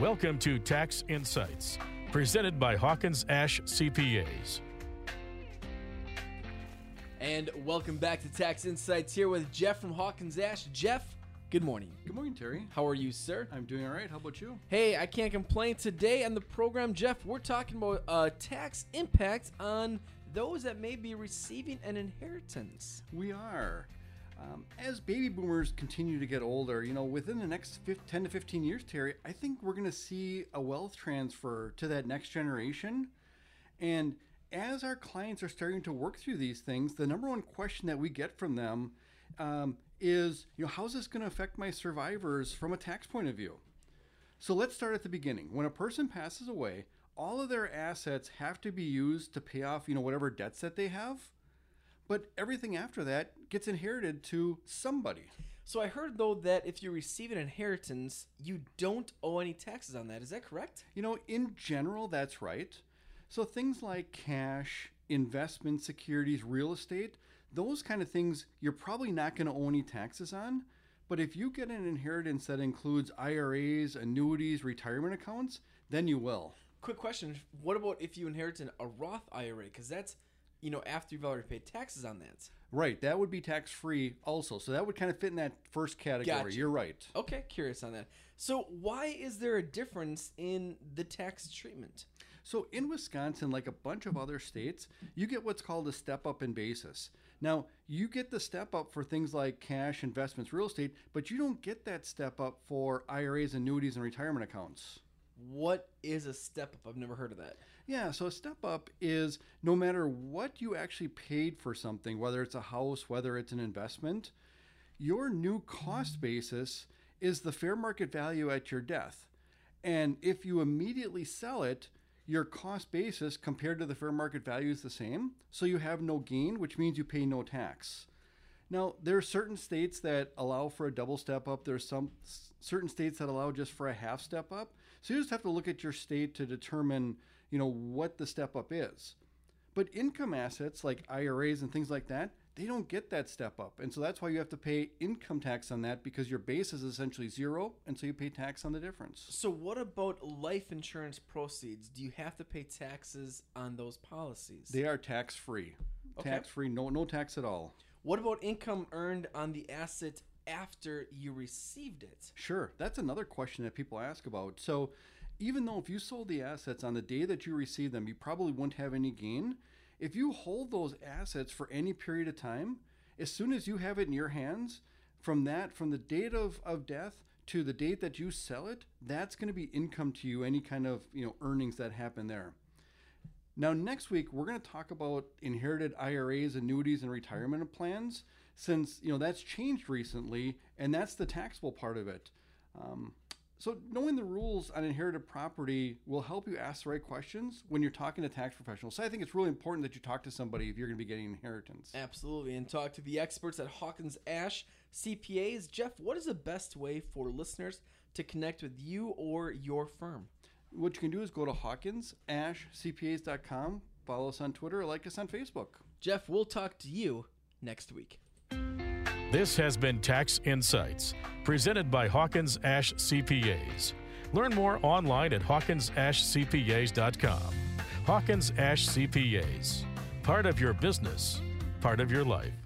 Welcome to Tax Insights, presented by Hawkins Ash CPAs. And welcome back to Tax Insights here with Jeff from Hawkins Ash. Jeff, good morning. Good morning, Terry. How are you, sir? I'm doing all right. How about you? Hey, I can't complain. Today on the program, Jeff, we're talking about uh, tax impact on those that may be receiving an inheritance. We are. Um, as baby boomers continue to get older, you know, within the next 10 to 15 years, Terry, I think we're going to see a wealth transfer to that next generation. And as our clients are starting to work through these things, the number one question that we get from them um, is, you know, how's this going to affect my survivors from a tax point of view? So let's start at the beginning. When a person passes away, all of their assets have to be used to pay off, you know, whatever debts that they have. But everything after that gets inherited to somebody. So I heard though that if you receive an inheritance, you don't owe any taxes on that. Is that correct? You know, in general, that's right. So things like cash, investment securities, real estate, those kind of things, you're probably not going to owe any taxes on. But if you get an inheritance that includes IRAs, annuities, retirement accounts, then you will. Quick question: What about if you inherit a Roth IRA? Because that's you know, after you've already paid taxes on that. Right. That would be tax free also. So that would kind of fit in that first category. Gotcha. You're right. Okay, curious on that. So why is there a difference in the tax treatment? So in Wisconsin, like a bunch of other states, you get what's called a step up in basis. Now, you get the step up for things like cash, investments, real estate, but you don't get that step up for IRAs, annuities, and retirement accounts. What is a step up? I've never heard of that. Yeah, so a step up is no matter what you actually paid for something, whether it's a house, whether it's an investment, your new cost basis is the fair market value at your death. And if you immediately sell it, your cost basis compared to the fair market value is the same. So you have no gain, which means you pay no tax. Now, there are certain states that allow for a double step up. There's some certain states that allow just for a half step up. So you just have to look at your state to determine, you know, what the step up is. But income assets like IRAs and things like that, they don't get that step up. And so that's why you have to pay income tax on that because your base is essentially zero. And so you pay tax on the difference. So, what about life insurance proceeds? Do you have to pay taxes on those policies? They are tax free. Okay. Tax free, no, no tax at all. What about income earned on the asset after you received it? Sure. That's another question that people ask about. So, even though if you sold the assets on the day that you received them, you probably wouldn't have any gain. If you hold those assets for any period of time, as soon as you have it in your hands, from that, from the date of, of death to the date that you sell it, that's going to be income to you, any kind of you know earnings that happen there. Now, next week, we're going to talk about inherited IRAs, annuities, and retirement plans, since you know that's changed recently, and that's the taxable part of it. Um, so, knowing the rules on inherited property will help you ask the right questions when you're talking to tax professionals. So, I think it's really important that you talk to somebody if you're going to be getting inheritance. Absolutely, and talk to the experts at Hawkins Ash CPAs. Jeff, what is the best way for listeners to connect with you or your firm? What you can do is go to hawkinsashcpas.com, follow us on Twitter, or like us on Facebook. Jeff, we'll talk to you next week. This has been Tax Insights, presented by Hawkins Ash CPAs. Learn more online at hawkinsashcpas.com. Hawkins Ash CPAs, part of your business, part of your life.